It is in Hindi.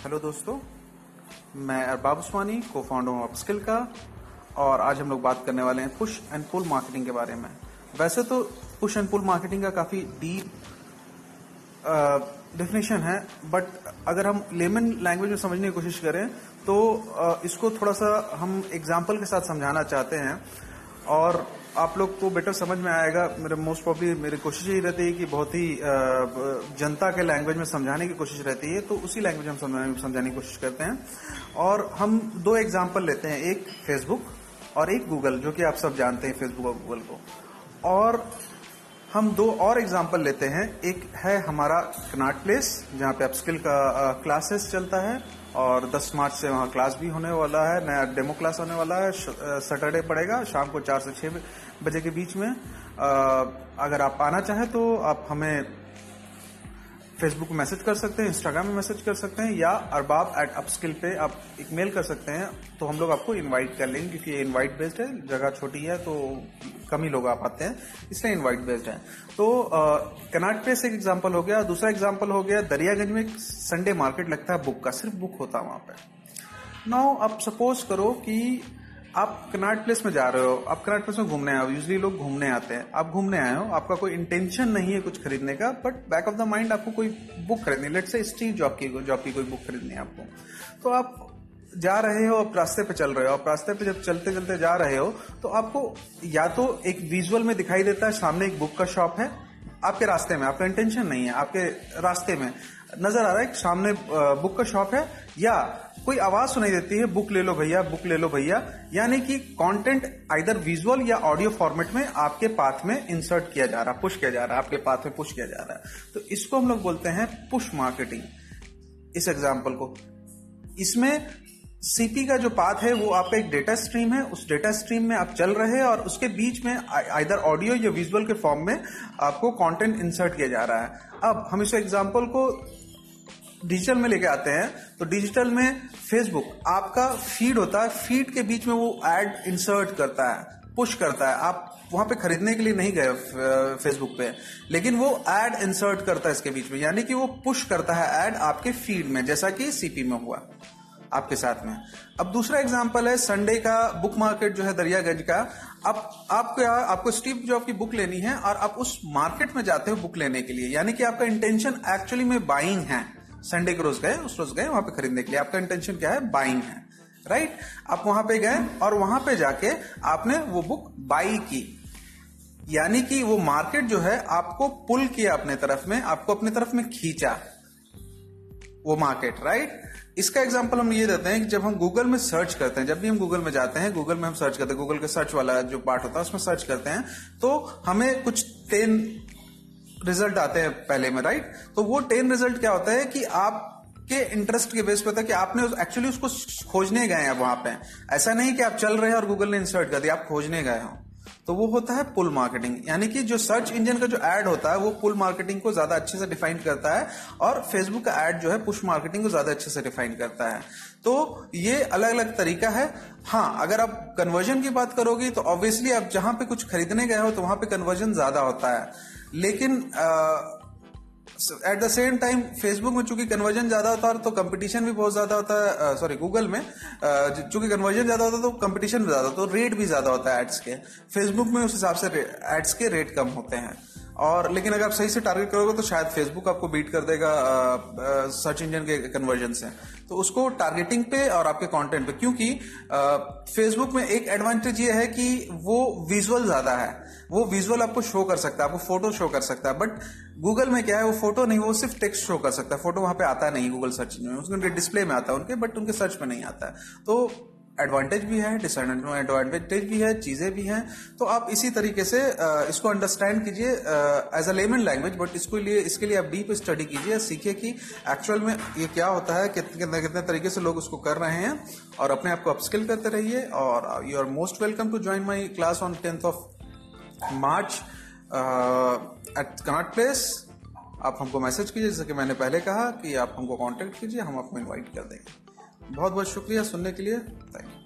हेलो दोस्तों मैं अरबाब उस्मानी को फाउंडर ऑफ़ स्किल का और आज हम लोग बात करने वाले हैं पुश एंड पुल मार्केटिंग के बारे में। वैसे तो पुश एंड पुल मार्केटिंग का काफ़ी डीप डेफिनेशन है बट अगर हम लेमन लैंग्वेज में समझने की कोशिश करें तो uh, इसको थोड़ा सा हम एग्ज़ाम्पल के साथ समझाना चाहते हैं और आप लोग को बेटर समझ में आएगा, मेरे मोस्ट प्रॉब्ली मेरी कोशिश यही रहती है कि बहुत ही जनता के लैंग्वेज में समझाने की कोशिश रहती है तो उसी लैंग्वेज में हम समझाने की कोशिश करते हैं। और हम दो एग्ज़ाम्पल लेते हैं, एक फेसबुक और एक गूगल जो कि आप सब जानते हैं फेसबुक और गूगल को। और हम दो और एग्ज़ाम्पल लेते हैं। एक है हमारा कनाट प्लेस जहाँ पे अपस्किल का क्लासेस चलता है और 10 मार्च से वहाँ क्लास भी होने वाला है नया डेमो क्लास होने वाला है। सैटरडे पड़ेगा शाम को चार से छह बजे के बीच में। आ, अगर आप आना चाहें तो आप हमें फेसबुक में मैसेज कर सकते हैं इंस्टाग्राम में मैसेज कर सकते हैं, या अरबाब एट अपस्किल पे आप एक मेल कर सकते हैं तो हम लोग आपको इनवाइट कर लेंगे, क्योंकि ये इनवाइट बेस्ड है, जगह छोटी है तो कम ही लोग आ पाते हैं, इसलिए इनवाइट बेस्ड है। तो कनाट पे से एक एग्ज़ाम्पल हो गया, दूसरा एग्ज़ाम्पल हो गया, दरियागंज में संडे मार्केट लगता है, बुक का, सिर्फ़ बुक होता है वहाँ पर नाउ आप सपोज़ करो कि आप कनाट प्लेस में जा रहे हो, आप कनाट प्लेस में घूमने आए हो यूजली लोग घूमने आते हैं, आप घूमने आए हो, आपका कोई इंटेंशन नहीं है कुछ खरीदने का but back of the mind आपको कोई बुक खरीदनी लेट से स्ट्रीट जॉब की जॉब की कोई बुक खरीदनी है आपको। तो आप जा रहे हो, आप रास्ते पे चल रहे हो, आप रास्ते पे जब चलते चलते जा रहे हो तो आपको या तो एक विजुअल में दिखाई देता है, सामने एक बुक का शॉप है आपके रास्ते में, आपका इंटेंशन नहीं है, आपके रास्ते में नज़र आ रहा है सामने बुक का शॉप है, या कोई आवाज़ सुनाई देती है बुक ले लो भैया बुक ले लो भैया, यानी कि कंटेंट आइदर विजुअल या ऑडियो फॉर्मेट में आपके पाथ में इंसर्ट किया जा रहा है पुश किया जा रहा है आपके पाथ में पुश किया जा रहा है। तो इसको हम लोग बोलते हैं पुश मार्केटिंग इस एग्ज़ाम्पल को। इसमें सीपी का जो पाथ है, वो आपका एक डेटा स्ट्रीम है। उस डेटा स्ट्रीम में आप चल रहे हैं और उसके बीच में आइदर ऑडियो या विजुअल के फॉर्म में आपको कंटेंट इंसर्ट किया जा रहा है। अब हम इस एग्जांपल को डिजिटल में लेके आते हैं। तो डिजिटल में फेसबुक आपका फ़ीड होता है। फ़ीड के बीच में वो एड इंसर्ट करता है पुश करता है। आप वहाँ पे खरीदने के लिए नहीं गए फेसबुक पे। लेकिन वो एड इंसर्ट करता है इसके बीच में। यानी कि वो पुश करता है एड आपके फ़ीड में, जैसा कि सीपी में हुआ। आपके साथ में। अब दूसरा एग्ज़ाम्पल है संडे का बुक मार्केट जो है दरियागंज का। अब आपको आपको स्टीव जॉब की बुक लेनी है और आप उस मार्केट में जाते हो बुक लेने के लिए। यानी कि आपका इंटेंशन एक्चुअली में बाइंग है। संडे के रोज गए, उस रोज गए वहाँ पे खरीदने के लिए। आपका इंटेंशन क्या है? बाइंग है। राइट आप वहाँ पे गए और वहाँ पे जाके आपने वो बुक बाई की। यानी कि वो मार्केट जो है आपको पुल किया अपने तरफ़ में, आपको अपने तरफ़ में खींचा। वो मार्केट राइट इसका एग्ज़ाम्पल हम ये देते हैं कि जब हम गूगल में सर्च करते हैं, जब भी हम गूगल में जाते हैं गूगल में हम सर्च करते हैं गूगल के सर्च वाला जो पार्ट होता है, उसमें सर्च करते हैं तो हमें कुछ टेन रिज़ल्ट आते हैं पहले में राइट तो वो टेन रिज़ल्ट क्या होता है कि आप के इंटरेस्ट के बेस पे था कि आपने एक्चुअली उसको खोजने गए हैं वहाँ पे। ऐसा नहीं कि आप चल रहे हैं और गूगल ने इंसर्ट कर दिया, आप खोजने गए हो। तो वो होता है पुल मार्केटिंग यानी कि जो सर्च इंजन का जो एड होता है, वो पुल मार्केटिंग को ज़्यादा अच्छे से डिफाइन करता है और फेसबुक का एड जो है पुश मार्केटिंग को ज़्यादा अच्छे से डिफाइन करता है। तो ये अलग अलग तरीका है। हाँ अगर आप कन्वर्जन की बात करोगे तो ऑब्वियसली आप जहाँ पे कुछ खरीदने गए हो तो वहाँ पे कन्वर्जन ज़्यादा होता है। लेकिन at the same time Facebook में चूँकि कन्वर्जन ज़्यादा होता है तो कंपटीशन भी बहुत ज़्यादा होता है सॉरी गूगल में चूँकि कन्वर्जन ज़्यादा होता है तो कंपटीशन भी ज़्यादा होता है तो रेट भी ज़्यादा होता है एड्स के। फेसबुक में उस हिसाब से एड्स के रेट कम होते हैं। और, लेकिन अगर आप सही से टारगेट करोगे तो शायद फेसबुक आपको बीट कर देगा सर्च इंजन के कन्वर्जन से। तो उसको टारगेटिंग पे और आपके कंटेंट पे, क्योंकि फेसबुक में एक एडवांटेज ये है कि वो विजुअल ज़्यादा है। वो विजुअल आपको शो कर सकता है, आपको फ़ोटो शो कर सकता है बट गूगल में क्या है, वो फ़ोटो नहीं, वो सिर्फ़ टेक्स्ट शो कर सकता है। फ़ोटो वहाँ पे आता नहीं, गूगल सर्च में। उसके डिस्प्ले में आता है उनके बट उनके सर्च में नहीं आता है। तो एडवांटेज भी है डिसएडवांटेज भी है, चीज़ें भी हैं। तो आप इसी तरीके से इसको अंडरस्टैंड कीजिए as a layman language but इसको लिए, इसके लिए आप डीप स्टडी कीजिए, सीखिए कि एक्चुअल में ये क्या होता है कितने कितने तरीके से लोग उसको कर रहे हैं, और अपने आप को अपस्किल करते रहिए, और you are most welcome to join my class on tenth of March at Connaught Place आप हमको मैसेज कीजिए, जैसे कि मैंने पहले कहा कि आप हमको कांटेक्ट कीजिए, हम आपको इनवाइट कर देंगे। बहुत बहुत शुक्रिया सुनने के लिए। थैंक